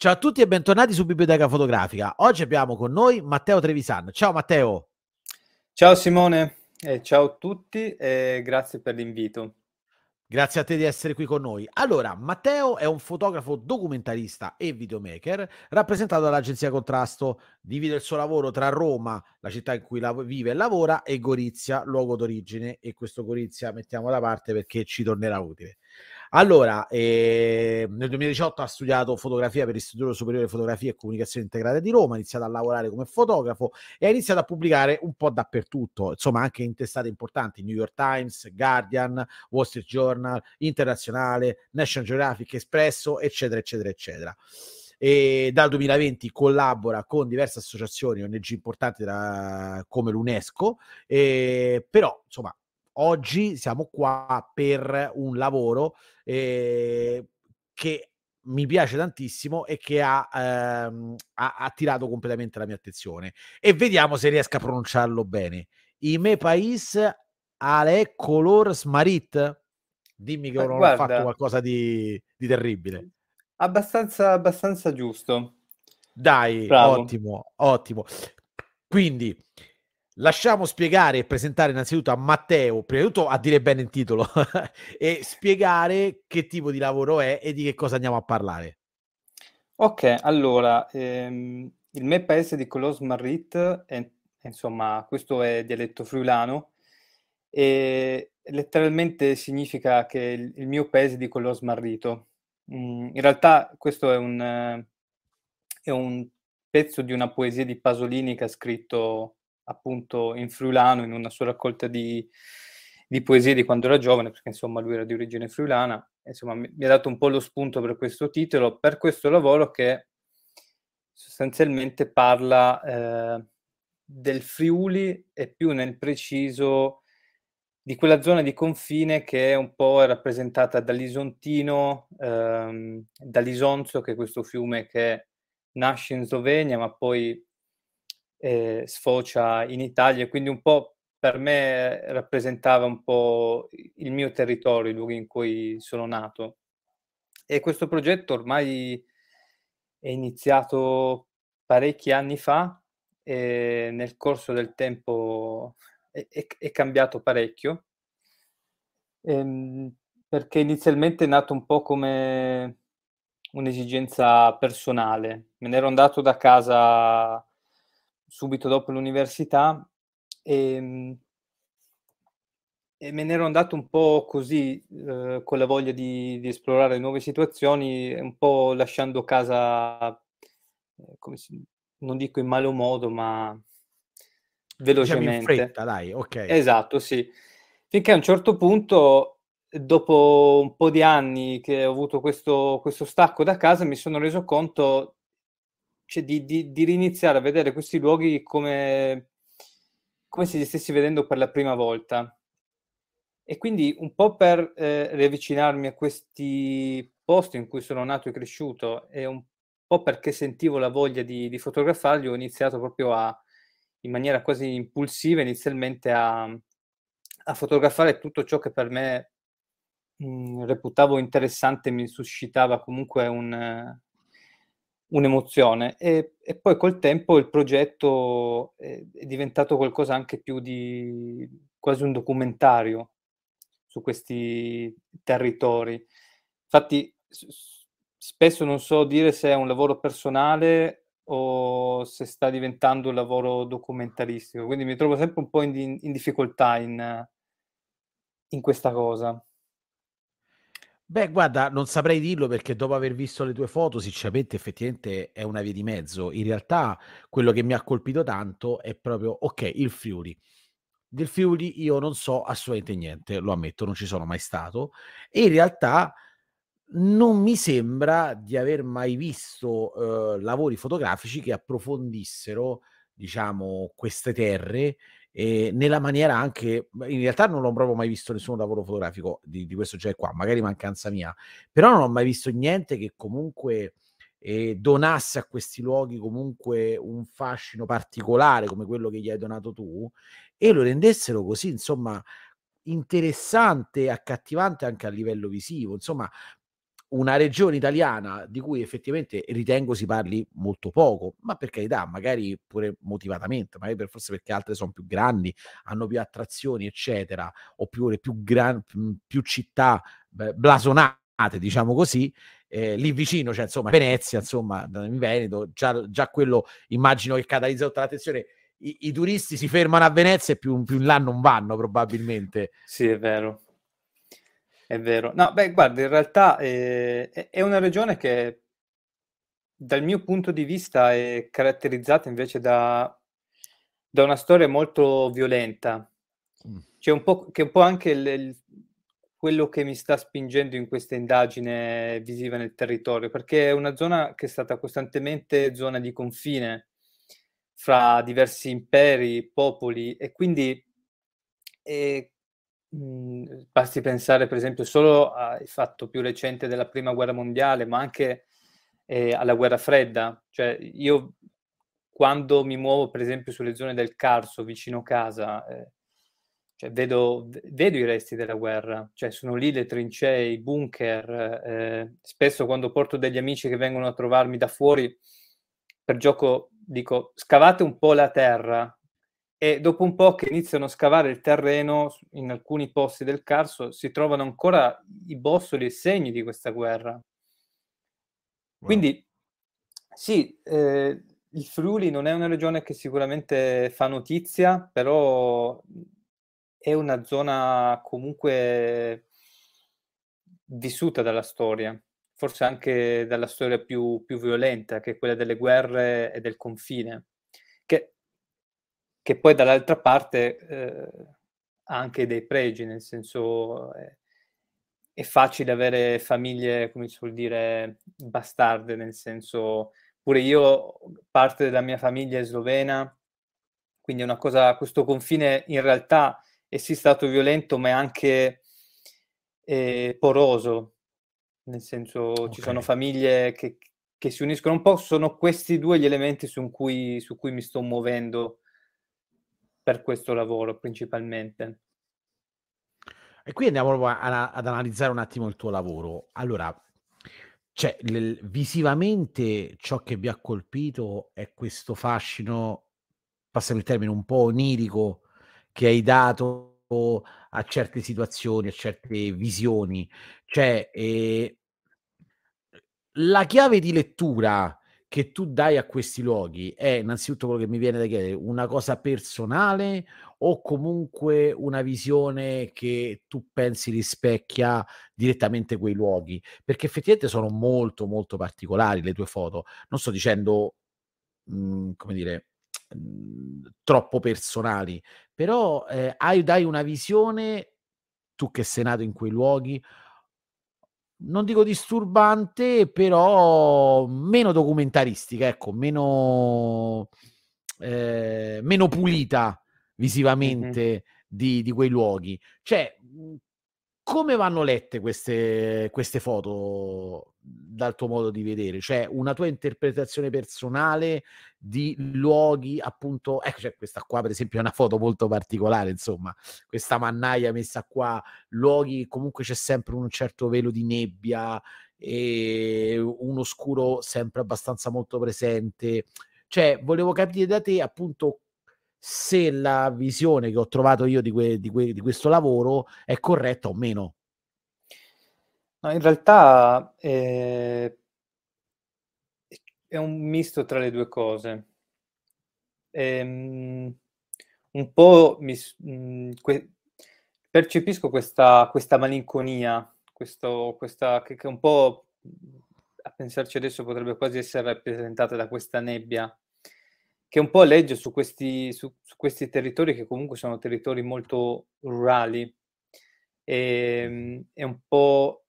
Ciao a tutti e bentornati su Biblioteca Fotografica. Oggi abbiamo con noi Matteo Trevisan. Ciao Matteo. Ciao Simone, e ciao a tutti e grazie per l'invito. Grazie a te di essere qui con noi. Allora, Matteo è un fotografo documentarista e videomaker rappresentato dall'agenzia Contrasto. Divide il suo lavoro tra Roma, la città in cui vive e lavora, e Gorizia, luogo d'origine. E questo Gorizia mettiamo da parte perché ci tornerà utile. Allora, eh, nel 2018 ha studiato fotografia per l'Istituto Superiore di Fotografia e Comunicazione Integrata di Roma, ha iniziato a lavorare come fotografo e ha iniziato a pubblicare un po' dappertutto, insomma anche in testate importanti, New York Times, Guardian, Wall Street Journal, Internazionale, National Geographic, Espresso, eccetera, eccetera, eccetera. E dal 2020 collabora con diverse associazioni ONG importanti da, come l'UNESCO, eh, però insomma oggi siamo qua per un lavoro eh, che mi piace tantissimo e che ha, ehm, ha attirato completamente la mia attenzione. E vediamo se riesco a pronunciarlo bene. I me pais ale color smarit. Dimmi che non Guarda, ho fatto qualcosa di, di terribile. Abbastanza, abbastanza giusto. Dai, Bravo. ottimo, ottimo. Quindi, lasciamo spiegare e presentare innanzitutto a Matteo, prima di tutto a dire bene il titolo, e spiegare che tipo di lavoro è e di che cosa andiamo a parlare. Ok, allora, ehm, il mio paese di Colos Marrit, è, insomma, questo è dialetto friulano, e letteralmente significa che il, il mio paese di Colos Marrito. Mm, in realtà questo è un, è un pezzo di una poesia di Pasolini che ha scritto appunto in friulano, in una sua raccolta di, di poesie di quando era giovane, perché insomma lui era di origine friulana, insomma mi, mi ha dato un po' lo spunto per questo titolo, per questo lavoro che sostanzialmente parla eh, del Friuli e più nel preciso di quella zona di confine che è un po' rappresentata dall'Isontino, ehm, dall'Isonzo, che è questo fiume che nasce in Slovenia, ma poi eh, sfocia in Italia, quindi un po' per me rappresentava un po' il mio territorio, il luogo in cui sono nato. E questo progetto ormai è iniziato parecchi anni fa e nel corso del tempo è, è, è cambiato parecchio, ehm, perché inizialmente è nato un po' come un'esigenza personale. Me ne ero andato da casa subito dopo l'università e, ehm, e me ne ero andato un po' così, eh, con la voglia di, di, esplorare nuove situazioni, un po' lasciando casa, eh, si, non dico in malo modo, ma velocemente. Diciamo in fretta, dai, ok. Esatto, sì. Finché a un certo punto, dopo un po' di anni che ho avuto questo, questo stacco da casa, mi sono reso conto cioè, di, di, di, riniziare a vedere questi luoghi come, come se li stessi vedendo per la prima volta. E quindi un po' per eh, riavvicinarmi a questi posti in cui sono nato e cresciuto e un po' perché sentivo la voglia di, di fotografarli, ho iniziato proprio a, in maniera quasi impulsiva, inizialmente a, a fotografare tutto ciò che per me mh, mm, reputavo interessante, mi suscitava comunque un, un'emozione e, e, poi col tempo il progetto è, è, diventato qualcosa anche più di quasi un documentario su questi territori. Infatti spesso non so dire se è un lavoro personale o se sta diventando un lavoro documentaristico, quindi mi trovo sempre un po' in, in difficoltà in, in questa cosa. Beh, guarda, non saprei dirlo perché dopo aver visto le tue foto, sinceramente, effettivamente è una via di mezzo. In realtà, quello che mi ha colpito tanto è proprio, ok, il Friuli. Del Friuli io non so assolutamente niente, lo ammetto, non ci sono mai stato. E in realtà non mi sembra di aver mai visto eh, lavori fotografici che approfondissero, diciamo, queste terre e nella maniera anche in realtà non l'ho proprio mai visto nessun lavoro fotografico di, di questo genere qua, magari mancanza mia, però non ho mai visto niente che comunque eh, donasse a questi luoghi comunque un fascino particolare come quello che gli hai donato tu e lo rendessero così, insomma, interessante, accattivante anche a livello visivo. Insomma, una regione italiana di cui effettivamente ritengo si parli molto poco, ma per carità, magari pure motivatamente, magari per, forse perché altre sono più grandi, hanno più attrazioni, eccetera, oppure più, gran, più città beh, blasonate, diciamo così, eh, lì vicino, cioè insomma Venezia, insomma in Veneto, già, già quello immagino che catalizza tutta l'attenzione. I, I, turisti si fermano a Venezia e più, più in là non vanno probabilmente. Sì, è vero. È vero. No, beh, guarda, in realtà eh, è una regione che dal mio punto di vista è caratterizzata invece da, da una storia molto violenta. Mm. C'è un po', che è un po' anche il, il, quello che mi sta spingendo in questa indagine visiva nel territorio, perché è una zona che è stata costantemente zona di confine fra diversi imperi, popoli e quindi eh, Mhmm, basti pensare per esempio solo al fatto più recente della prima guerra mondiale, ma anche eh, alla guerra fredda. Cioè, io quando mi muovo per esempio sulle zone del Carso, vicino casa, eh, cioè, vedo, vedo, i resti della guerra, cioè sono lì le trincee, i bunker. Eh, spesso quando porto degli amici che vengono a trovarmi da fuori, per gioco dico scavate un po' la terra e dopo un po' che iniziano a scavare il terreno in alcuni posti del Carso si trovano ancora i bossoli e segni di questa guerra. Wow. Quindi sì, eh, il Friuli non è una regione che sicuramente fa notizia, però è una zona comunque vissuta dalla storia, forse anche dalla storia più, più violenta, che è quella delle guerre e del confine, che poi dall'altra parte eh, ha anche dei pregi, nel senso eh, è facile avere famiglie, come si vuol dire, bastarde, nel senso pure io, parte della mia famiglia è slovena, quindi è una cosa, questo confine in realtà è sì stato violento, ma è anche eh, poroso, nel senso okay. ci sono famiglie che, che, si uniscono un po', sono questi due gli elementi su cui, su cui mi sto muovendo per questo lavoro principalmente. E qui andiamo a, ad analizzare un attimo il tuo lavoro. Allora, cioè, visivamente ciò che vi ha colpito è questo fascino, passami il termine, un po' onirico che hai dato a certe situazioni, a certe visioni. Cioè, eh, la chiave di lettura che tu dai a questi luoghi è innanzitutto quello che mi viene da chiedere, una cosa personale o comunque una visione che tu pensi rispecchia direttamente quei luoghi? Perché effettivamente sono molto molto particolari le tue foto. Non sto dicendo, mh, mhmm, come dire, mh, mhmm, troppo personali, però eh, hai, dai una visione, tu che sei nato in quei luoghi, non dico disturbante, però meno documentaristica, ecco, meno, eh, meno pulita visivamente mm-hmm. di, di, quei luoghi. Cioè, come vanno lette queste, queste foto dal tuo modo di vedere? Cioè, una tua interpretazione personale di luoghi, appunto, ecco, cioè, questa qua per esempio è una foto molto particolare, insomma, questa mannaia messa qua, luoghi, comunque c'è sempre un certo velo di nebbia e un oscuro sempre abbastanza molto presente. Cioè, volevo capire da te appunto se la visione che ho trovato io di, que- di, que- di questo lavoro è corretta o meno. No, in realtà eh, è un misto tra le due cose. Ehm, un po' mi, mm, que- percepisco questa, questa malinconia, questo, questa, che, che un po' a pensarci adesso potrebbe quasi essere rappresentata da questa nebbia che un po' legge su questi, su, su questi territori che comunque sono territori molto rurali e, ehm, e un po'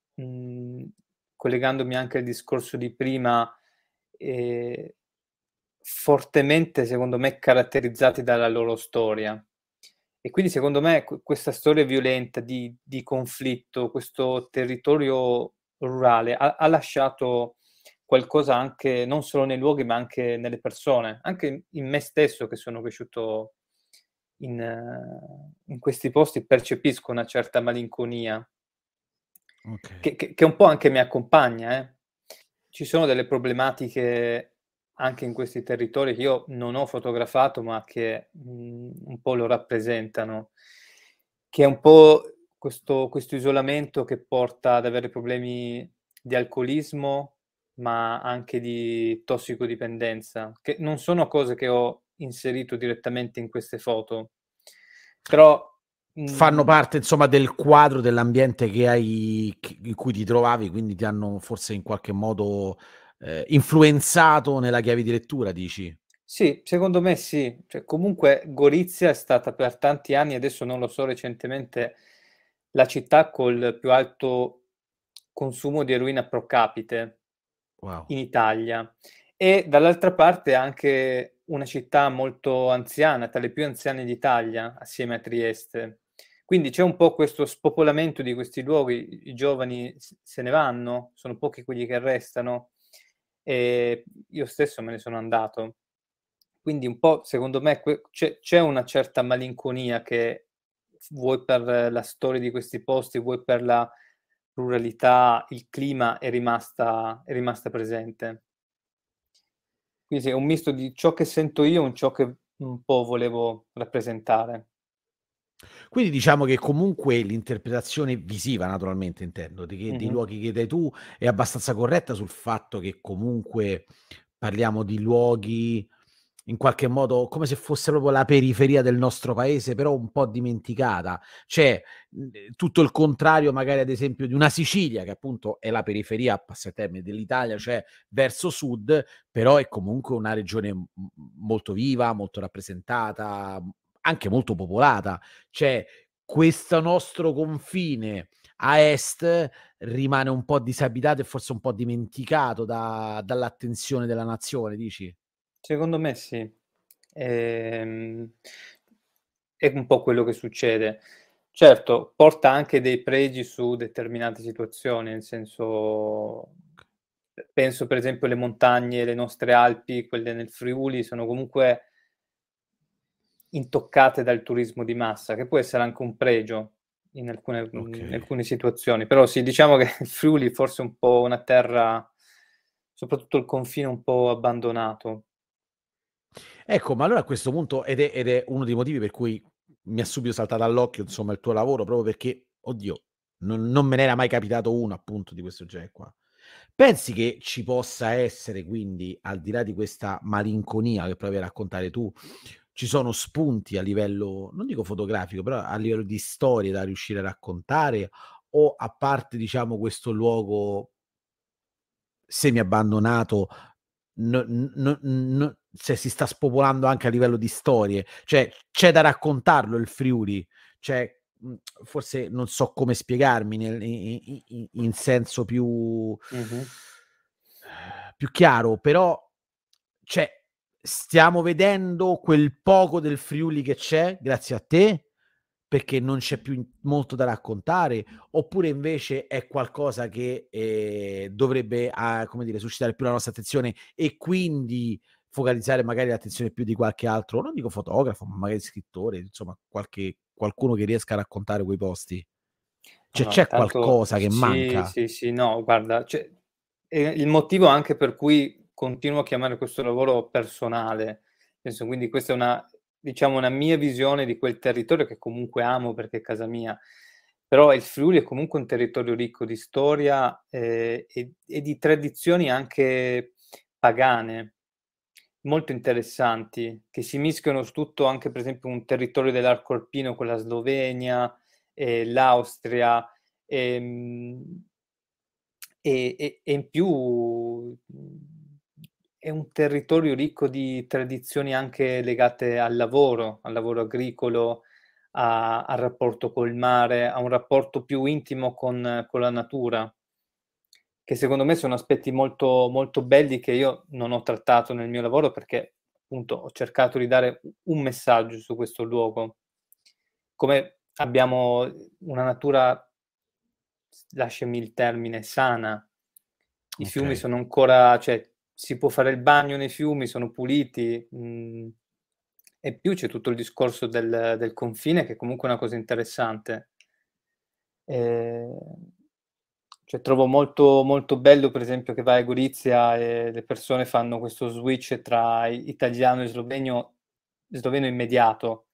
collegandomi anche al discorso di prima, eh, fortemente secondo me caratterizzati dalla loro storia. E quindi secondo me questa storia violenta di, di conflitto, questo territorio rurale ha, ha lasciato qualcosa anche non solo nei luoghi, ma anche nelle persone, anche in me stesso che sono cresciuto in, in questi posti, percepisco una certa malinconia. Okay. che, che, che, un po' anche mi accompagna. Eh. Ci sono delle problematiche anche in questi territori che io non ho fotografato, ma che mh, mhmm, un po' lo rappresentano, che è un po' questo, questo isolamento che porta ad avere problemi di alcolismo, ma anche di tossicodipendenza, che non sono cose che ho inserito direttamente in queste foto, però fanno mm. parte insomma del quadro dell'ambiente che hai in cui ti trovavi quindi ti hanno forse in qualche modo eh, influenzato nella chiave di lettura dici sì secondo me sì cioè, comunque Gorizia è stata per tanti anni adesso non lo so recentemente la città col più alto consumo di eroina pro capite wow. in Italia e dall'altra parte anche una città molto anziana, tra le più anziane d'Italia, assieme a Trieste. Quindi c'è un po' questo spopolamento di questi luoghi, i giovani se ne vanno, sono pochi quelli che restano e io stesso me ne sono andato. Quindi un po', secondo me, c'è, c'è una certa malinconia che vuoi per la storia di questi posti, vuoi per la ruralità, il clima è rimasta, è rimasta presente. Quindi è un misto di ciò che sento io e ciò che un po' volevo rappresentare. Quindi diciamo che comunque l'interpretazione visiva, naturalmente intendo, di che dei luoghi che dai tu è abbastanza corretta sul fatto che comunque parliamo di luoghi in qualche modo come se fosse proprio la periferia del nostro paese, però un po' dimenticata. C'è mhmm, tutto il contrario, magari ad esempio, di una Sicilia, che appunto è la periferia, passa il termine, dell'Italia, cioè verso sud, però è comunque una regione molto viva, molto rappresentata, anche molto popolata. Cioè, questo nostro confine a est rimane un po' disabitato e forse un po' dimenticato da, dall'attenzione della nazione, dici? Secondo me sì. Ehm, è un po' quello che succede. Certo, porta anche dei pregi su determinate situazioni, nel senso penso per esempio alle montagne, le nostre Alpi, quelle nel Friuli, sono comunque intoccate dal turismo di massa, che può essere anche un pregio in alcune, okay. in alcune situazioni. Però sì, diciamo che il Friuli forse è un po' una terra, soprattutto il confine un po' abbandonato. Ecco, ma allora a questo punto, ed è, ed è uno dei motivi per cui mi ha subito saltato all'occhio, insomma, il tuo lavoro, proprio perché, oddio, non, non me n'era mai capitato uno appunto di questo genere qua. Pensi che ci possa essere, quindi, al di là di questa malinconia che provi a raccontare tu, ci sono spunti a livello, non dico fotografico, però a livello di storie da riuscire a raccontare o a parte, diciamo, questo luogo semi abbandonato, no, no, no, se si sta spopolando anche a livello di storie, cioè c'è da raccontarlo il Friuli, cioè mhmm, forse non so come spiegarmi nel, in, in, in, senso più, uh-huh. più chiaro, però cioè, stiamo vedendo quel poco del Friuli che c'è grazie a te perché non c'è più molto da raccontare, oppure invece è qualcosa che eh, dovrebbe ah, come dire, suscitare più la nostra attenzione e quindi focalizzare magari l'attenzione più di qualche altro, non dico fotografo, ma magari scrittore, insomma, qualche, qualcuno che riesca a raccontare quei posti. Cioè, no, c'è tanto, qualcosa che sì, manca. Sì, sì, no, guarda, cioè, il motivo anche per cui continuo a chiamare questo lavoro personale, penso, quindi questa è una, diciamo, una mia visione di quel territorio che comunque amo perché è casa mia. Però il Friuli è comunque un territorio ricco di storia eh, e, e di tradizioni anche pagane, molto interessanti, che si mischiano su tutto anche per esempio un territorio dell'arco alpino con la Slovenia, eh, l'Austria, ehm, e, e, e, in più è un territorio ricco di tradizioni anche legate al lavoro, al lavoro agricolo, a, al rapporto col mare, a un rapporto più intimo con, con la natura che secondo me sono aspetti molto, molto belli che io non ho trattato nel mio lavoro perché appunto ho cercato di dare un messaggio su questo luogo. Come abbiamo una natura, lasciami il termine, sana. I okay. fiumi sono ancora, cioè si può fare il bagno nei fiumi, sono puliti. Mh, mm, e più c'è tutto il discorso del, del confine che è comunque una cosa interessante. Eh, Cioè, trovo molto, molto bello, per esempio, che vai a Gorizia e le persone fanno questo switch tra italiano e sloveno, sloveno immediato.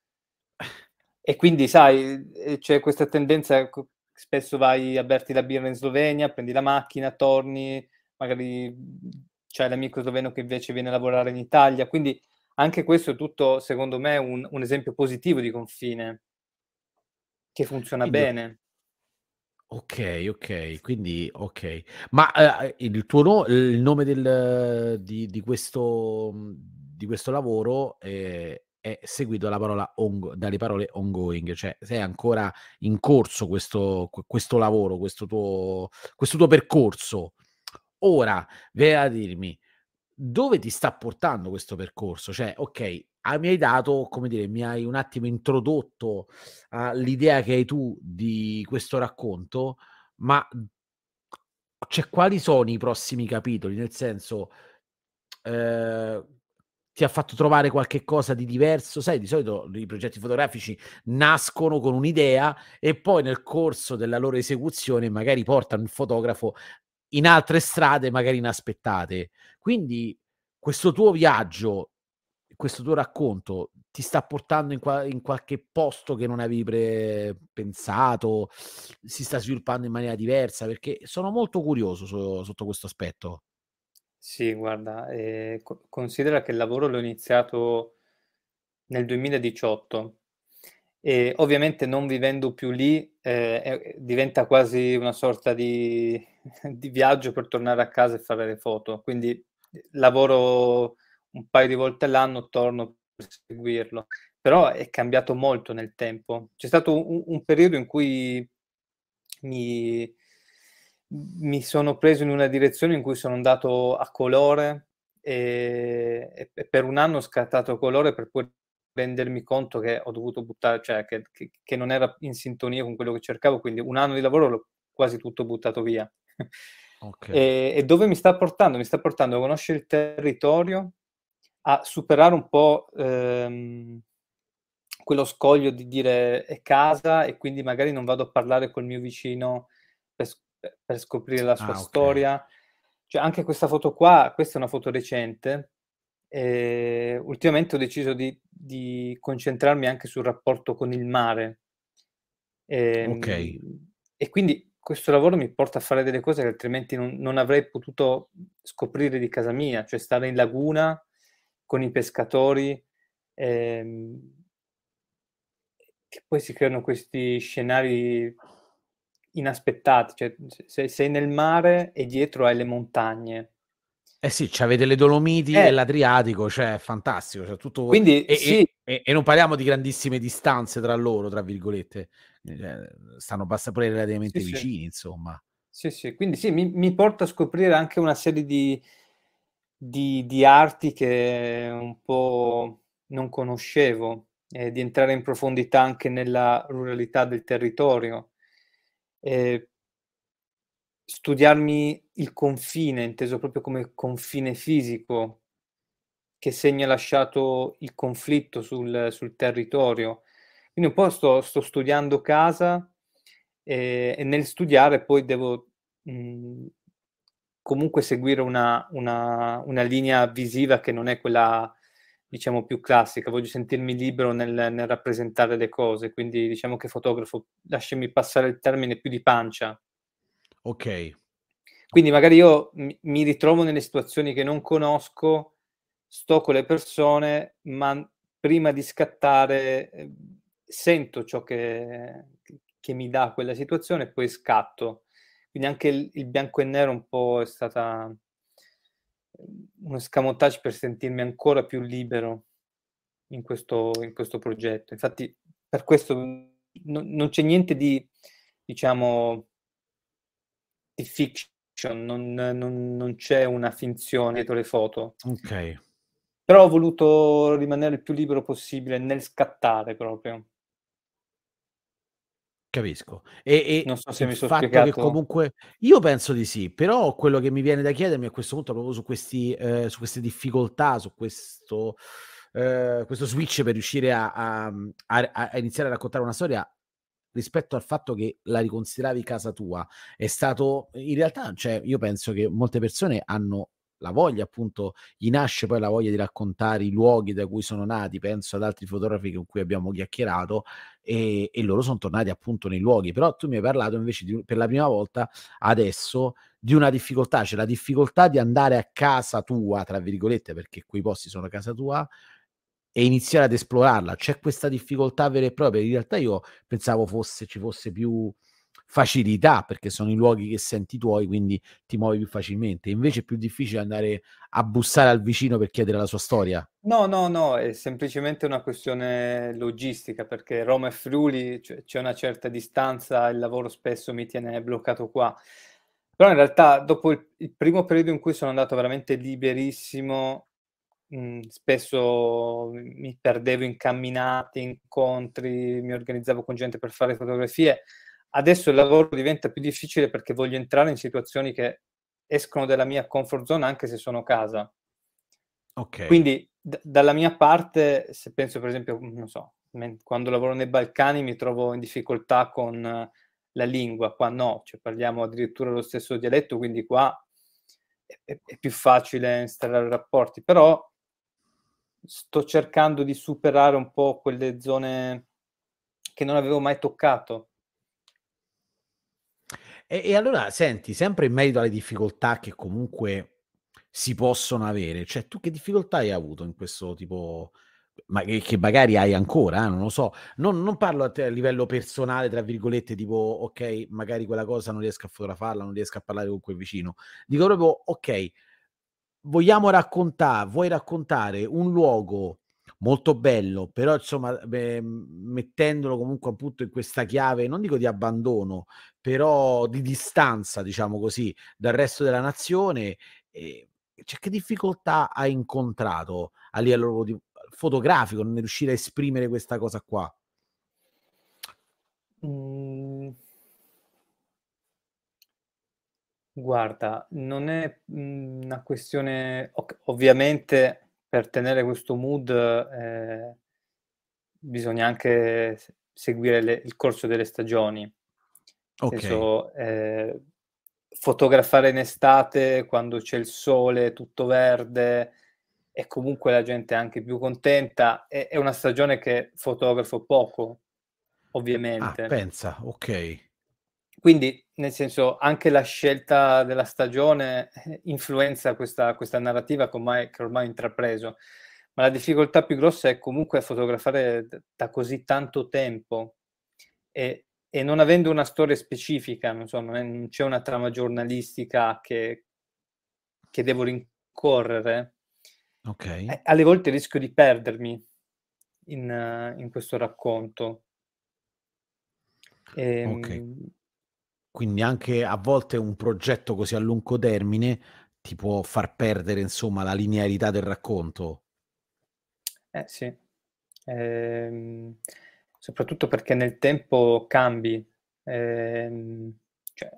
E quindi, sai, eh, c'è questa tendenza, spesso vai a berti la birra in Slovenia, prendi la macchina, torni, magari c'è l'amico sloveno che invece viene a lavorare in Italia. Quindi anche questo è tutto, secondo me, un, un esempio positivo di confine, che funziona quindi, bene. Ok, ok, quindi ok. Ma eh, il tuo no, il nome del, di, di, questo, di questo lavoro è, è seguito dalla parola on, dalle parole ongoing, cioè sei ancora in corso questo, questo lavoro, questo tuo, questo tuo percorso. Ora, vai a dirmi, dove ti sta portando questo percorso? Cioè, ok, ah, mi hai dato, come dire, mi hai un attimo introdotto all'idea che hai tu di questo racconto, ma cioè, quali sono i prossimi capitoli? Nel senso, eh, ti ha fatto trovare qualche cosa di diverso? Sai, di solito i progetti fotografici nascono con un'idea e poi nel corso della loro esecuzione magari portano il fotografo in altre strade magari inaspettate. Quindi questo tuo viaggio, questo tuo racconto ti sta portando in, qua- in qualche posto che non avevi pre- pensato, si sta sviluppando in maniera diversa, perché sono molto curioso so- sotto questo aspetto. Sì, guarda, eh, considera che il lavoro l'ho iniziato nel 2018 e ovviamente non vivendo più lì eh, diventa quasi una sorta di, di viaggio per tornare a casa e fare le foto. Quindi lavoro un paio di volte all'anno, torno per seguirlo. Però è cambiato molto nel tempo. C'è stato un, un periodo in cui mi, mi, sono preso in una direzione in cui sono andato a colore e, e per un anno ho scattato colore per poi rendermi conto che ho dovuto buttare, cioè che, che, che, non era in sintonia con quello che cercavo, quindi un anno di lavoro l'ho quasi tutto buttato via. Okay. E, e, dove mi sta portando? Mi sta portando a conoscere il territorio, a superare un po' ehm, quello scoglio di dire è casa e quindi magari non vado a parlare col mio vicino per, per scoprire la sua ah, okay. storia. Cioè, anche questa foto qua, questa è una foto recente, e ultimamente ho deciso di, di, concentrarmi anche sul rapporto con il mare. E, ok. E quindi questo lavoro mi porta a fare delle cose che altrimenti non, non, avrei potuto scoprire di casa mia, cioè stare in laguna con i pescatori, ehm, che poi si creano questi scenari inaspettati, cioè sei, sei nel mare e dietro hai le montagne. Eh sì, avete le Dolomiti eh. e l'Adriatico, cioè è fantastico. Cioè, tutto... Quindi, e, sì. e, e, non parliamo di grandissime distanze tra loro, tra virgolette, eh, stanno basta pure relativamente sì, vicini, sì. insomma. Sì, sì, quindi sì, mi, mi, porta a scoprire anche una serie di, di, di arti che un po' non conoscevo, eh, di entrare in profondità anche nella ruralità del territorio. Eh, studiarmi il confine, inteso proprio come confine fisico, che segno ha lasciato il conflitto sul, sul territorio. Quindi un po' sto, sto studiando casa e, e, nel studiare poi devo mh, comunque seguire una, una, una, linea visiva che non è quella, diciamo, più classica. Voglio sentirmi libero nel, nel rappresentare le cose, quindi diciamo che fotografo, lasciami passare il termine più di pancia Ok. Quindi magari io mi ritrovo nelle situazioni che non conosco, sto con le persone, ma prima di scattare eh, sento ciò che, che, mi dà quella situazione e poi scatto. Quindi anche il, il bianco e nero un po' è stata uno escamotage per sentirmi ancora più libero in questo, in questo progetto. Infatti per questo non, non c'è niente di, diciamo, di fiction, non, non, non c'è una finzione dietro le foto. Ok. Però ho voluto rimanere il più libero possibile nel scattare proprio. Capisco. E, e non so se mi sono fatto spiegato. che comunque io penso di sì, però quello che mi viene da chiedermi a questo punto proprio su, questi, eh, su queste difficoltà, su questo, eh, questo switch per riuscire a, a, a, a iniziare a raccontare una storia rispetto al fatto che la riconsideravi casa tua è stato in realtà, cioè, io penso che molte persone hanno la voglia, appunto, gli nasce poi la voglia di raccontare i luoghi da cui sono nati, penso ad altri fotografi con cui abbiamo chiacchierato e, e loro sono tornati appunto nei luoghi, però tu mi hai parlato invece di, per la prima volta adesso di una difficoltà, cioè la difficoltà di andare a casa tua, tra virgolette, perché quei posti sono a casa tua, e iniziare ad esplorarla. C'è questa difficoltà vera e propria. In realtà io pensavo fosse, ci fosse più facilità perché sono i luoghi che senti tuoi, quindi ti muovi più facilmente. Invece è più difficile andare a bussare al vicino per chiedere la sua storia. No, no, no, è semplicemente una questione logistica perché Roma e Friuli cioè, c'è una certa distanza, il lavoro spesso mi tiene bloccato qua. Però in realtà dopo il, il primo periodo in cui sono andato veramente liberissimo, spesso mi perdevo in camminate, incontri, mi organizzavo con gente per fare fotografie, Adesso il lavoro diventa più difficile perché voglio entrare in situazioni che escono dalla mia comfort zone anche se sono a casa. Ok. Quindi d- dalla mia parte, se penso per esempio, non so, quando lavoro nei Balcani mi trovo in difficoltà con la lingua, qua no, cioè parliamo addirittura lo stesso dialetto, quindi qua è, è più facile installare rapporti, però sto cercando di superare un po' quelle zone che non avevo mai toccato e, e allora, senti, sempre in merito alle difficoltà che comunque si possono avere, cioè tu che difficoltà hai avuto in questo tipo, ma che, magari hai ancora, eh, non lo so, non, non parlo a, te a livello personale, tra virgolette, tipo, ok, magari quella cosa non riesco a fotografarla, non riesco a parlare con quel vicino, dico proprio, ok, vogliamo raccontare, vuoi raccontare un luogo molto bello, però insomma beh, mettendolo comunque appunto in questa chiave, non dico di abbandono, però di distanza, diciamo così, dal resto della nazione, eh, cioè, che difficoltà hai incontrato a livello di, fotografico nel riuscire a esprimere questa cosa qua? Mm. Guarda, non è una questione, ovviamente per tenere questo mood eh, bisogna anche seguire le, il corso delle stagioni. Okay. Senso, eh, fotografare in estate quando c'è il sole tutto verde e comunque la gente è anche più contenta. È, è una stagione che fotografo poco, ovviamente. Ah, pensa, ok. Quindi, nel senso, anche la scelta della stagione eh, influenza questa, questa narrativa che ormai, che ormai ho intrapreso. Ma la difficoltà più grossa è comunque fotografare da così tanto tempo e, e non avendo una storia specifica, non, so, non, è, non c'è una trama giornalistica che, che devo rincorrere, okay. eh, alle volte rischio di perdermi in, in questo racconto. E, okay. Quindi anche a volte un progetto così a lungo termine ti può far perdere, insomma, la linearità del racconto. Eh sì, ehm, soprattutto perché nel tempo cambi. Ehm, cioè,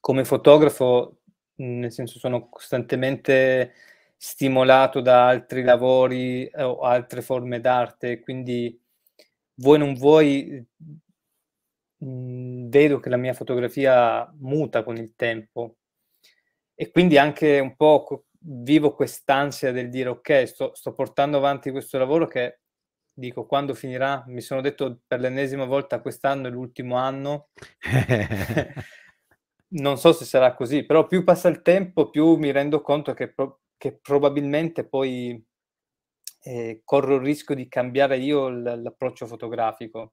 come fotografo, nel senso, sono costantemente stimolato da altri lavori o altre forme d'arte, quindi vuoi non vuoi mh, vedo che la mia fotografia muta con il tempo. E quindi anche un po' vivo quest'ansia del dire ok, sto, sto portando avanti questo lavoro che dico quando finirà, mi sono detto per l'ennesima volta quest'anno è l'ultimo anno. non so se sarà così, però più passa il tempo, più mi rendo conto che, pro- che probabilmente poi eh, corro il rischio di cambiare io l- l'approccio fotografico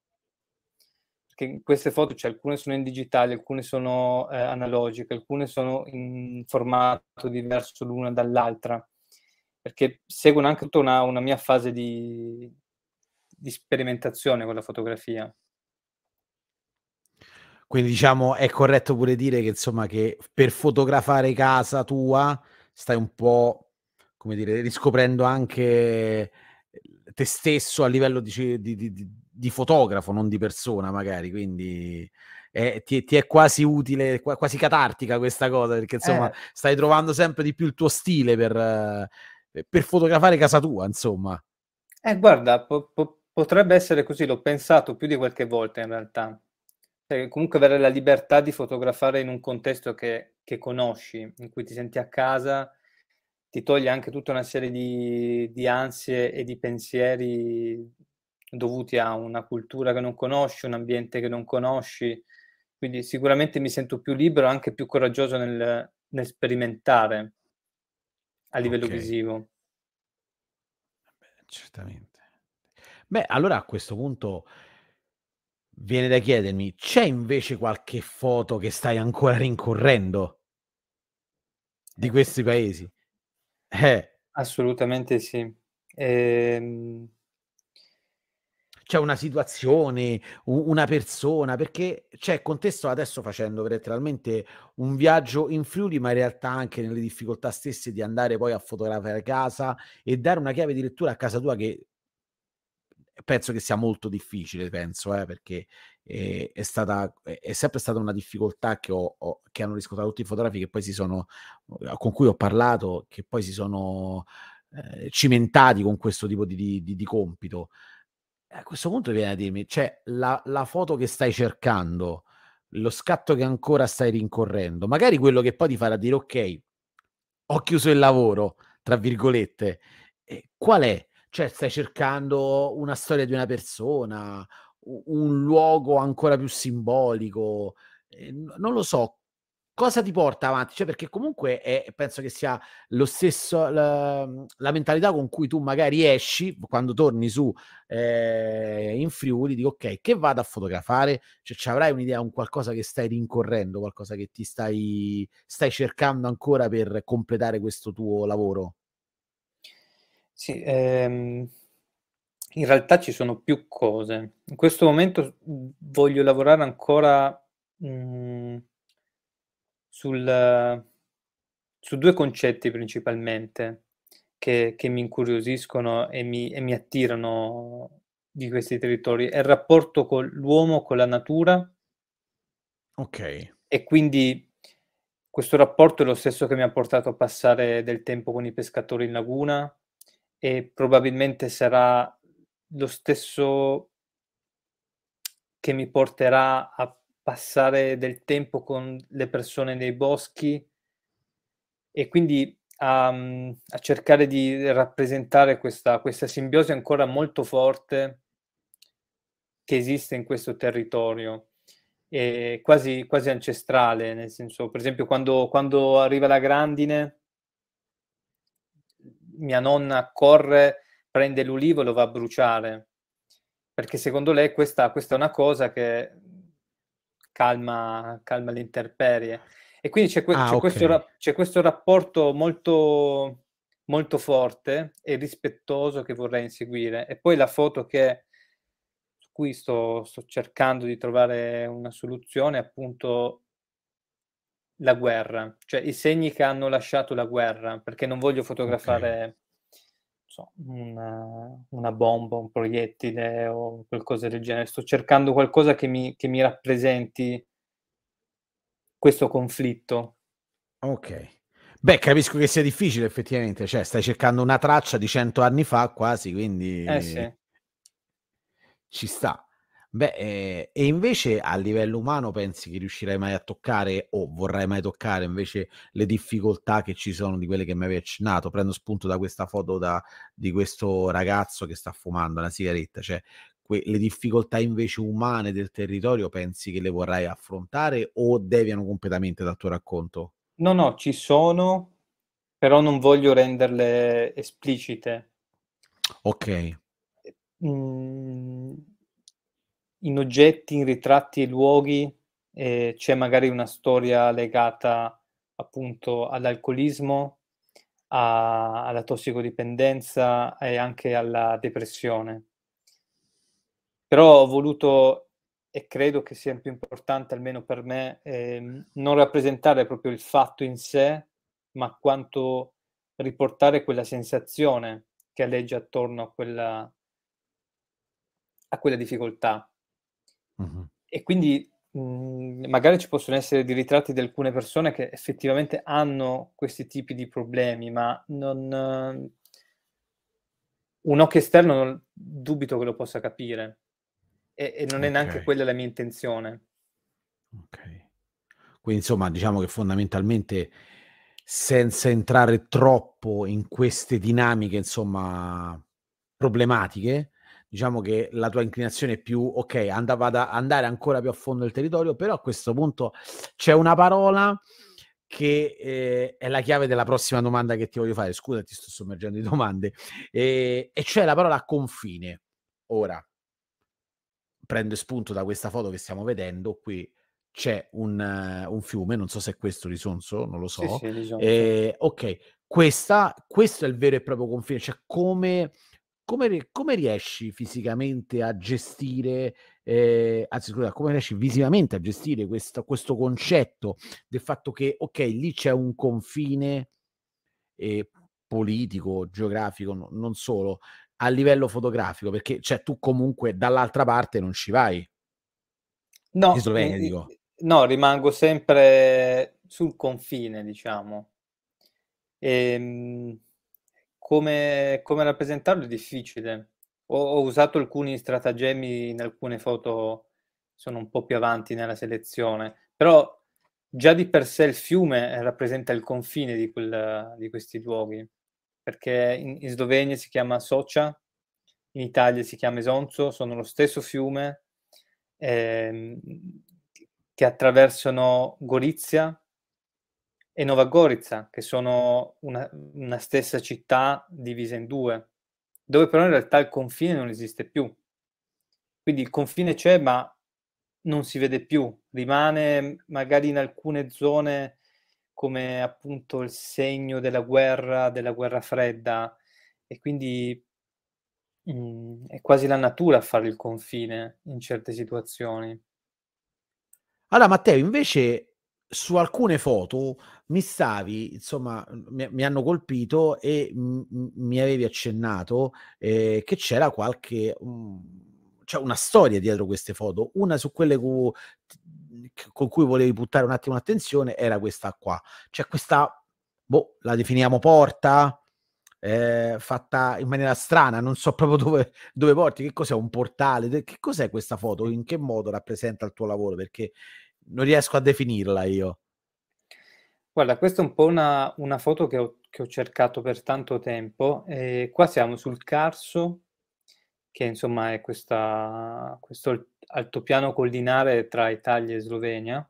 che queste foto, cioè, alcune sono in digitale, alcune sono eh, analogiche, alcune sono in formato diverso l'una dall'altra, perché seguono anche tutta una, una mia fase di, di sperimentazione con la fotografia. Quindi diciamo è corretto pure dire che insomma che per fotografare casa tua stai un po' come dire riscoprendo anche te stesso a livello di, di, di, di fotografo, non di persona magari, quindi è, ti, ti, è quasi utile, quasi catartica questa cosa, perché insomma eh. stai trovando sempre di più il tuo stile per, per fotografare casa tua, insomma. Eh, guarda, po- po- potrebbe essere così, l'ho pensato più di qualche volta in realtà. cioè, comunque avere la libertà di fotografare in un contesto che, che, conosci, in cui ti senti a casa, ti toglie anche tutta una serie di, di ansie e di pensieri dovuti a una cultura che non conosci, un ambiente che non conosci. Quindi sicuramente mi sento più libero, anche più coraggioso nel, nel sperimentare a livello okay. visivo. Beh, certamente. Beh, allora a questo punto viene da chiedermi, c'è invece qualche foto che stai ancora rincorrendo di questi paesi? Eh. Assolutamente sì. Ehm c'è una situazione, una persona, perché c'è contesto adesso facendo letteralmente un viaggio in Friuli, ma in realtà anche nelle difficoltà stesse di andare poi a fotografare casa e dare una chiave di lettura a casa tua che penso che sia molto difficile, penso, eh, perché è, è, stata, è sempre stata una difficoltà che, ho, ho, che hanno riscontrato tutti i fotografi che poi si sono, con cui ho parlato, che poi si sono eh, cimentati con questo tipo di, di, di compito a questo punto viene a dirmi, cioè la, la, foto che stai cercando, lo scatto che ancora stai rincorrendo, magari quello che poi ti farà dire ok, ho chiuso il lavoro, tra virgolette, eh, qual è? Cioè stai cercando una storia di una persona, un luogo ancora più simbolico, non lo so, cosa ti porta avanti? Cioè, perché comunque è, penso che sia lo stesso la, la, mentalità con cui tu magari esci quando torni su eh, in Friuli, dico ok, che vado a fotografare? Cioè, ci avrai un'idea, un qualcosa che stai rincorrendo, qualcosa che ti stai, stai cercando ancora per completare questo tuo lavoro? Sì, ehm, in realtà ci sono più cose. In questo momento voglio lavorare ancora. Mh, mm, sul, su due concetti principalmente che, che mi incuriosiscono e mi, e mi, attirano di questi territori. È il rapporto con l'uomo, con la natura. Ok. E quindi questo rapporto è lo stesso che mi ha portato a passare del tempo con i pescatori in laguna e probabilmente sarà lo stesso che mi porterà a passare del tempo con le persone nei boschi e quindi a, mhmm, a cercare di rappresentare questa, questa simbiosi ancora molto forte che esiste in questo territorio, e quasi, quasi ancestrale, nel senso, per esempio, quando, quando arriva la grandine, mia nonna corre, prende l'ulivo e lo va a bruciare, perché secondo lei questa, questa è una cosa che calma, calma le intemperie. E quindi c'è, que- ah, c'è, okay. questo ra- c'è, questo, rapporto molto, molto forte e rispettoso che vorrei inseguire. E poi la foto che, su cui sto, sto cercando di trovare una soluzione è appunto la guerra, cioè i segni che hanno lasciato la guerra, perché non voglio fotografare okay so, una, una, bomba, un proiettile o qualcosa del genere. Sto cercando qualcosa che mi, che mi rappresenti questo conflitto. Ok. Beh, capisco che sia difficile effettivamente, cioè stai cercando una traccia di cento anni fa quasi, quindi eh sì. ci sta. Beh, eh, e invece a livello umano pensi che riuscirai mai a toccare o vorrai mai toccare invece le difficoltà che ci sono di quelle che mi avevi accennato? Prendo spunto da questa foto da, di questo ragazzo che sta fumando una sigaretta, cioè que- le difficoltà invece umane del territorio pensi che le vorrai affrontare o deviano completamente dal tuo racconto? No, no, ci sono, però non voglio renderle esplicite. Ok. Mm in oggetti, in ritratti e luoghi eh, c'è magari una storia legata appunto all'alcolismo, a, alla tossicodipendenza e anche alla depressione. Però ho voluto, e credo che sia più importante almeno per me, eh, non rappresentare proprio il fatto in sé, ma quanto riportare quella sensazione che alleggia attorno a quella, a quella difficoltà. Mh-mh. E quindi, mhmm, magari ci possono essere dei ritratti di alcune persone che effettivamente hanno questi tipi di problemi, ma non un occhio esterno non dubito che lo possa capire e e non è neanche quella la mia intenzione. Okay. Quindi insomma diciamo che fondamentalmente senza entrare troppo in queste dinamiche insomma problematiche, diciamo che la tua inclinazione è più okay, andava ad andare ancora più a fondo nel territorio, però a questo punto c'è una parola che, ehm, è la chiave della prossima domanda che ti voglio fare. Scusa, ti sto sommergendo di domande. Ehm, e cioè la parola confine. Ora prendo spunto da questa foto che stiamo vedendo, qui c'è un un fiume, non so se è questo l'Isonzo, non lo Sì, so. sì, l'Isonzo. Ehm, okay, questa questo è il vero e proprio confine, cioè come come come riesci fisicamente a gestire, ehm, anzi scusa, come riesci visivamente a gestire questo questo concetto del fatto che, okay, lì c'è un confine, ehm, politico, geografico, no non solo, a livello fotografico, perché cioè tu comunque dall'altra parte non ci vai. No, Slovenia i no, rimango sempre sul confine, diciamo. Ehm, come come rappresentarlo è difficile. Ho ho usato alcuni stratagemmi in alcune foto, sono un po' più avanti nella selezione, però già di per sé il fiume, rappresenta il confine di quel di questi luoghi, perché in in Slovenia si chiama Soča, in Italia si chiama Isonzo, sono lo stesso fiume, che che attraversano Gorizia e Nova Gorica, che sono una una stessa città divisa in 2, dove però in realtà il confine non esiste più. Quindi il confine c'è, ma non si vede più. Rimane magari in alcune zone come appunto il segno della guerra, della guerra fredda e quindi mhmm, è quasi la natura a fare il confine in certe situazioni. Allora Matteo, invece su alcune foto mi stavi insomma, mi mi hanno colpito e m mi avevi accennato, ehm, che c'era qualche mhmm, c'è una storia dietro queste foto. Una su quelle cu con cui volevi puntare un attimo l'attenzione era questa qua. C'è questa, boh, la definiamo porta? Ehm, fatta in maniera strana, non so proprio dove dove porti. Che cos'è, un portale? Che cos'è questa foto? In che modo rappresenta il tuo lavoro? Perché non riesco a definirla io. Guarda, questa è un po' una una foto che ho che ho cercato per tanto tempo. Ehm, qua siamo sul Carso, che insomma è questa questo al altopiano collinare tra Italia e Slovenia,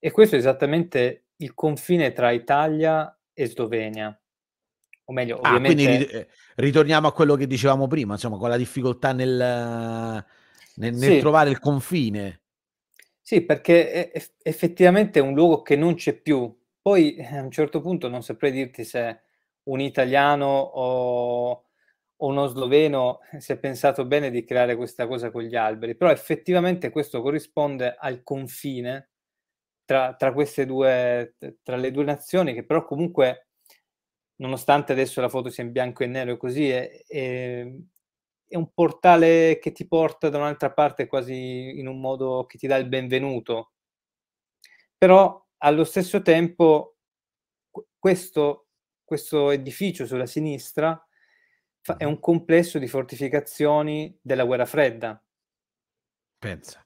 e questo è esattamente il confine tra Italia e Slovenia. O meglio, Ah, quindi ovviamente ehm, ritorniamo a quello che dicevamo prima, insomma, con la difficoltà nel nel nel Sì. trovare il confine. Sì, perché eff effettivamente è un luogo che non c'è più. Poi, eh, a un certo punto non saprei dirti se un italiano o uno sloveno si è pensato bene di creare questa cosa con gli alberi, però effettivamente questo corrisponde al confine tra tra queste 2 t tra le 2 nazioni che però comunque, nonostante adesso la foto sia in bianco e nero e così, è ehm, è un portale che ti porta da un'altra parte quasi in un modo che ti dà il benvenuto. Però allo stesso tempo questo questo edificio sulla sinistra fa è un complesso di fortificazioni della guerra fredda. Pensa.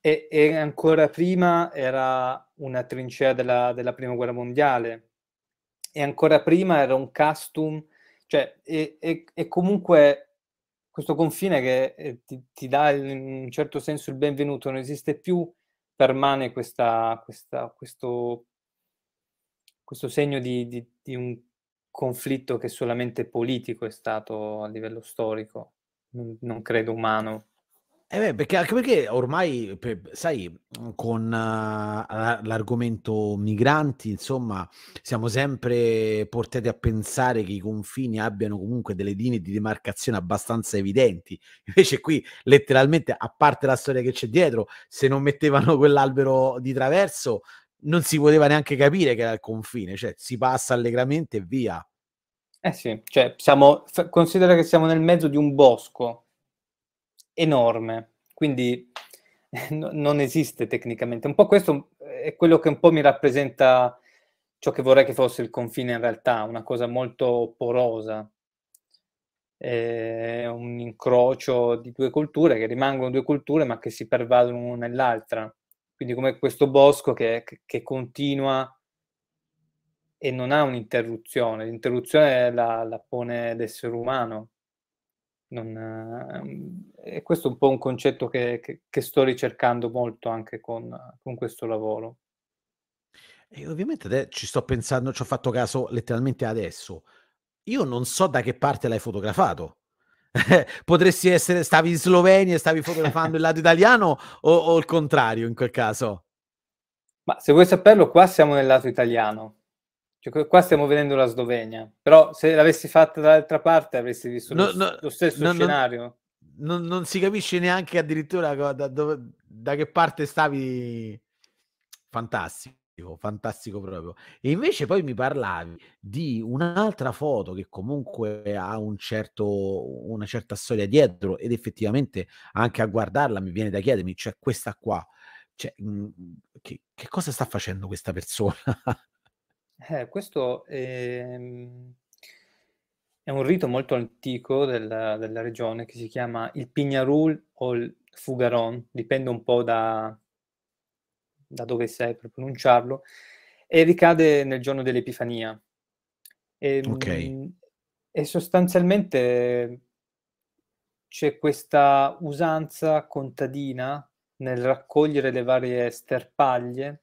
E e ancora prima era una trincea della della prima guerra mondiale. E ancora prima era un castum, cioè e e e comunque questo confine che, ehm, ti ti dà in un certo senso il benvenuto non esiste più, permane questa questa questo questo segno di di di un conflitto che solamente politico è stato a livello storico, non non credo umano. Eh beh, perché anche perché ormai pe sai, con a l'argomento migranti, insomma, siamo sempre portati a pensare che i confini abbiano comunque delle linee di demarcazione abbastanza evidenti. Invece qui letteralmente, a parte la storia che c'è dietro, se non mettevano quell'albero di traverso non si poteva neanche capire che era il confine, cioè si passa allegramente e via. Eh sì, cioè siamo considera che siamo nel mezzo di un bosco enorme, quindi no non esiste tecnicamente. Un po' questo è quello che un po' mi rappresenta ciò che vorrei che fosse il confine in realtà, una cosa molto porosa. Ehm, un incrocio di 2 culture che rimangono 2 culture, ma che si pervadono una nell'altra. quindi come questo bosco che, che continua e non ha un'interruzione, l'interruzione la, la pone l'essere umano. Non, eh, e questo è un po' un concetto che, che, che sto ricercando molto anche con, con questo lavoro. E ovviamente ci sto pensando, ci ho fatto caso letteralmente adesso. Io non so da che parte l'hai fotografato. Potresti essere, stavi in Slovenia e stavi fotografando il lato italiano o, o il contrario in quel caso? Ma se vuoi saperlo, qua siamo nel lato italiano. Cioè, qua stiamo vedendo la Slovenia, però se l'avessi fatta dall'altra parte avresti visto no, lo, no, lo, stesso no, scenario. Non, non, si capisce neanche addirittura da, dove, da che parte stavi. Fantastico fantastico proprio. E invece poi mi parlavi di un'altra foto che comunque ha un certo, una certa storia dietro ed effettivamente anche a guardarla mi viene da chiedermi, cioè questa qua, cioè, mhmm, che, che cosa sta facendo questa persona? Eh, questo è, è un rito molto antico della, della regione che si chiama il Pignarul o il Fugaron, dipende un po' da, da dove sei per pronunciarlo, e ricade nel giorno dell'Epifania. E, okay. e sostanzialmente c'è questa usanza contadina nel raccogliere le varie sterpaglie,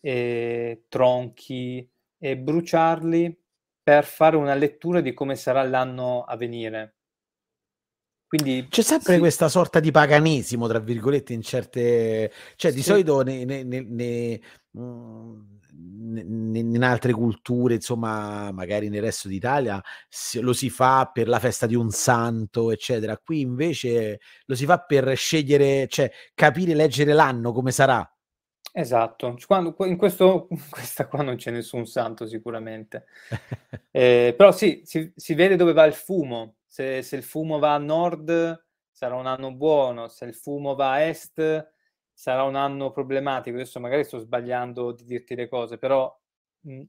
e tronchi e bruciarli per fare una lettura di come sarà l'anno a venire. Quindi, C'è sempre sì. questa sorta di paganesimo, tra virgolette, in certe... Cioè, di sì. solito ne, ne, ne, mm, in altre culture, insomma, magari nel resto d'Italia, lo si fa per la festa di un santo, eccetera. Qui invece lo si fa per scegliere, cioè capire, leggere l'anno come sarà. Esatto, Quando, in, questo, questa qua non c'è nessun santo sicuramente. eh, però sì, si, si vede dove va il fumo, se, se, il fumo va a nord sarà un anno buono, se il fumo va a est sarà un anno problematico. Adesso magari sto sbagliando di dirti le cose, però... Mh, mm,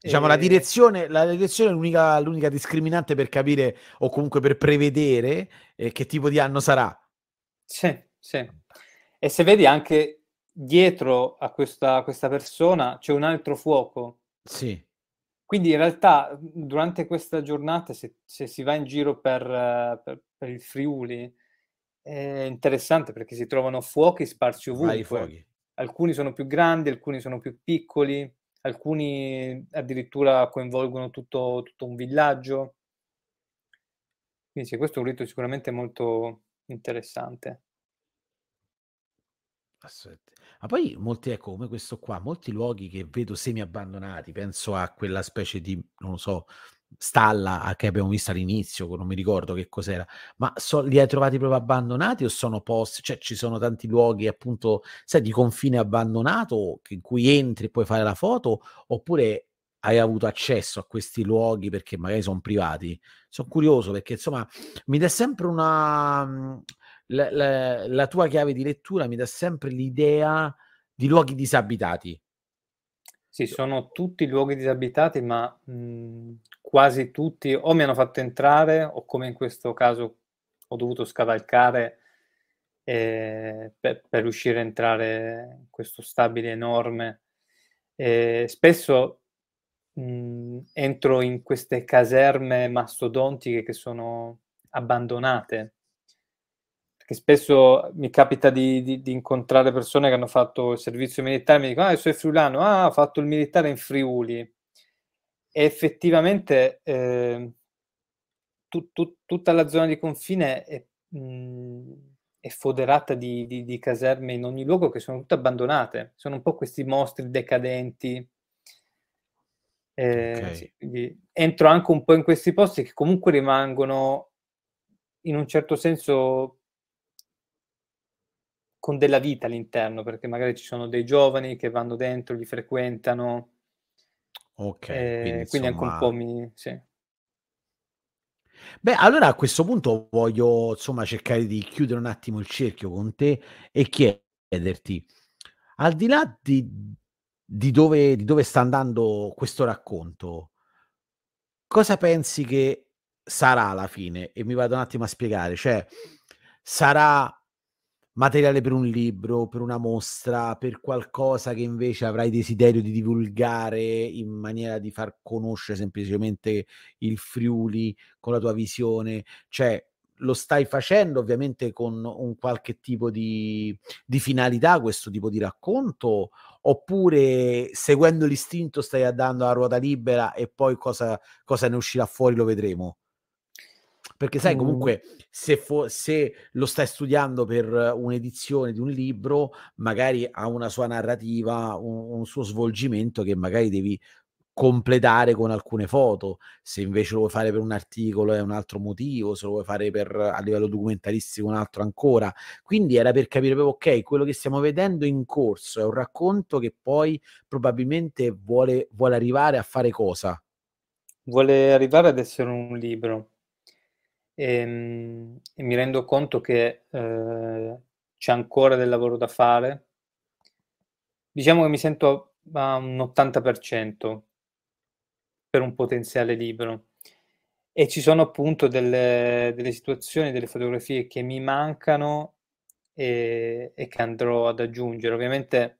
diciamo eh... la direzione, la direzione è l'unica, l'unica, discriminante per capire o comunque per prevedere eh, che tipo di anno sarà. Sì, sì. E se vedi anche dietro a questa, a questa persona c'è un altro fuoco. Sì. Quindi in realtà durante questa giornata, se, se si va in giro per, per, per, il Friuli, è interessante perché si trovano fuochi sparsi ovunque. Alcuni sono più grandi, alcuni sono più piccoli, alcuni addirittura coinvolgono tutto, tutto un villaggio. Quindi sì, questo è un rito sicuramente molto interessante. Aspetta. Ma poi molti, ecco, come questo qua, molti luoghi che vedo semi abbandonati, penso a quella specie di, non lo so, stalla che abbiamo visto all'inizio, non mi ricordo che cos'era, ma so, li hai trovati proprio abbandonati o sono posti, cioè ci sono tanti luoghi appunto, sai, di confine abbandonato in cui entri e puoi fare la foto, oppure hai avuto accesso a questi luoghi perché magari sono privati? Sono curioso perché insomma mi dà sempre una la, la, la tua chiave di lettura mi dà sempre l'idea di luoghi disabitati. Sì, sono tutti luoghi disabitati, ma mh, quasi tutti o mi hanno fatto entrare o come in questo caso ho dovuto scavalcare eh, per, per, riuscire a entrare in questo stabile enorme. Eh, spesso mh, entro in queste caserme mastodontiche che sono abbandonate perché spesso mi capita di, di, di, incontrare persone che hanno fatto il servizio militare e mi dicono, ah, sei friulano, ah, ho fatto il militare in Friuli. E effettivamente eh, tu, tu, tutta la zona di confine è, mh, mm, è foderata di, di, caserme in ogni luogo che sono tutte abbandonate. Sono un po' questi mostri decadenti. Eh, okay. sì, entro anche un po' in questi posti che comunque rimangono in un certo senso con della vita all'interno, perché magari ci sono dei giovani che vanno dentro, li frequentano. Ok, eh, quindi, insomma... anche un po' mi... Sì. Beh, allora a questo punto voglio insomma cercare di chiudere un attimo il cerchio con te e chiederti, al di là di, di, dove, di dove sta andando questo racconto, cosa pensi che sarà alla fine? E mi vado un attimo a spiegare, cioè sarà materiale per un libro, per una mostra, per qualcosa che invece avrai desiderio di divulgare in maniera di far conoscere semplicemente il Friuli con la tua visione, cioè lo stai facendo ovviamente con un qualche tipo di, di finalità, questo tipo di racconto, oppure seguendo l'istinto stai andando a ruota libera e poi cosa, cosa ne uscirà fuori lo vedremo? Perché sai, comunque, se, fo- se, lo stai studiando per un'edizione di un libro, magari ha una sua narrativa, un, un suo svolgimento che magari devi completare con alcune foto. Se invece lo vuoi fare per un articolo è un altro motivo, se lo vuoi fare per, a livello documentaristico un altro ancora. Quindi era per capire proprio, ok, quello che stiamo vedendo in corso è un racconto che poi probabilmente vuole, vuole arrivare a fare cosa? Vuole arrivare ad essere un libro. E, ehm, e mi rendo conto che eh, c'è ancora del lavoro da fare. Diciamo che mi sento a un 80% per un potenziale libro. E ci sono appunto delle, delle situazioni, delle fotografie che mi mancano e, e, che andrò ad aggiungere. Ovviamente a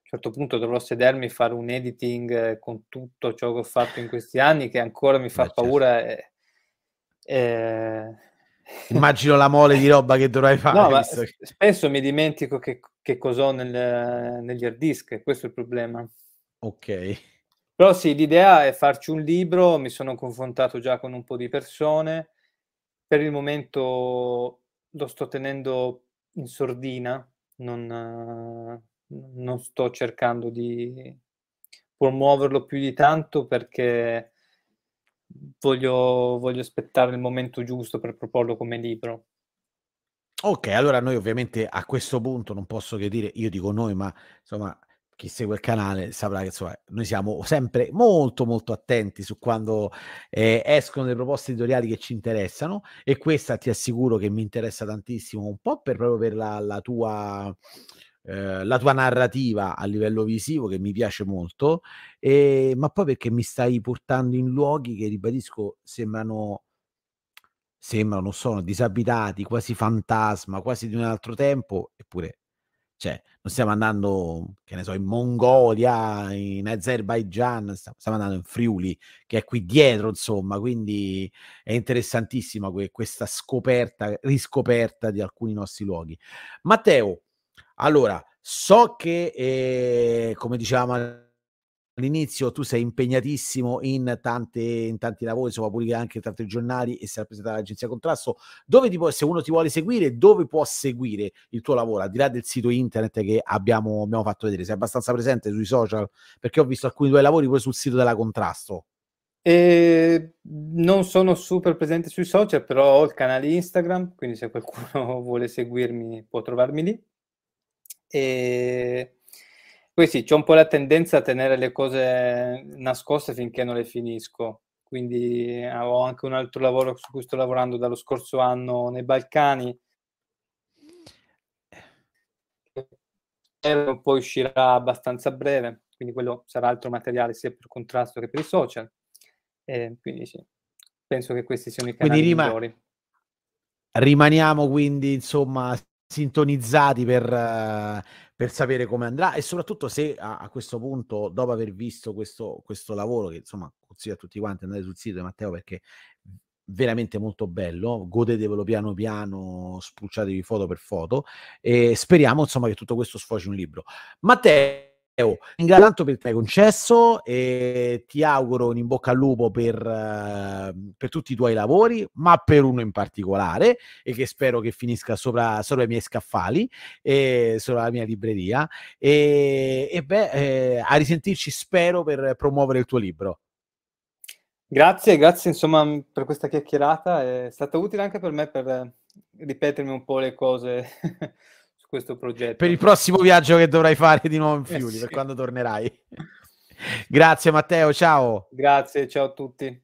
un certo punto dovrò sedermi e fare un editing con tutto ciò che ho fatto in questi anni che ancora mi fa Beh, certo. paura. Certo. E, e... Immagino la mole di roba che dovrai fare. No, che... spesso mi dimentico che, che cos'ho nel, negli hard disk, questo è il problema. Ok. Però sì, l'idea è farci un libro, mi sono confrontato già con un po' di persone, per il momento lo sto tenendo in sordina, non, non sto cercando di promuoverlo più di tanto perché voglio, voglio aspettare il momento giusto per proporlo come libro. Ok, allora noi ovviamente a questo punto non posso che dire, io dico noi, ma insomma chi segue il canale saprà che insomma, noi siamo sempre molto molto attenti su quando eh, escono le proposte editoriali che ci interessano e questa ti assicuro che mi interessa tantissimo un po' per, proprio per la, la tua eh, la tua narrativa a livello visivo che mi piace molto e, ma poi perché mi stai portando in luoghi che ribadisco sembrano sembrano sono disabitati quasi fantasma quasi di un altro tempo eppure cioè, non stiamo andando, che ne so, in Mongolia, in Azerbaijan, stiamo andando in Friuli, che è qui dietro, insomma, quindi è interessantissima que- questa scoperta, riscoperta di alcuni nostri luoghi. Matteo, allora, so che, eh, come dicevamo all'inizio tu sei impegnatissimo in, tante, in tanti lavori, insomma, pubblica anche tanti giornali e sei rappresentato all'agenzia Contrasto. Dove ti può, se uno ti vuole seguire, dove può seguire il tuo lavoro? Al di là del sito internet che abbiamo, abbiamo fatto vedere, sei abbastanza presente sui social? Perché ho visto alcuni tuoi lavori poi sul sito della Contrasto. E non sono super presente sui social, però ho il canale Instagram, quindi se qualcuno vuole seguirmi può trovarmi lì. E poi sì, c'ho un po' la tendenza a tenere le cose nascoste finché non le finisco. Quindi eh, ho anche un altro lavoro su cui sto lavorando dallo scorso anno nei Balcani. E poi uscirà abbastanza breve, quindi quello sarà altro materiale sia per contrasto che per i social. E quindi sì, penso che questi siano i canali rima- migliori. Rimaniamo quindi, insomma, sintonizzati per, uh, per sapere come andrà e soprattutto se a, a, questo punto, dopo aver visto questo, questo lavoro, che insomma consiglio a tutti quanti andare sul sito di Matteo perché veramente molto bello, godetevelo piano piano, spulciatevi foto per foto e speriamo insomma che tutto questo sfoci un libro. Matteo ringrazio tanto per il tuo concesso e ti auguro un in bocca al lupo per, uh, per, tutti i tuoi lavori, ma per uno in particolare e che spero che finisca sopra, sopra i miei scaffali e sopra la mia libreria. E, e beh, eh, a risentirci spero per promuovere il tuo libro. Grazie, grazie insomma per questa chiacchierata, è stata utile anche per me per ripetermi un po' le cose questo progetto. Per il prossimo viaggio che dovrai fare di nuovo in Friuli, eh sì. per quando tornerai. Grazie Matteo, ciao. Grazie, ciao a tutti.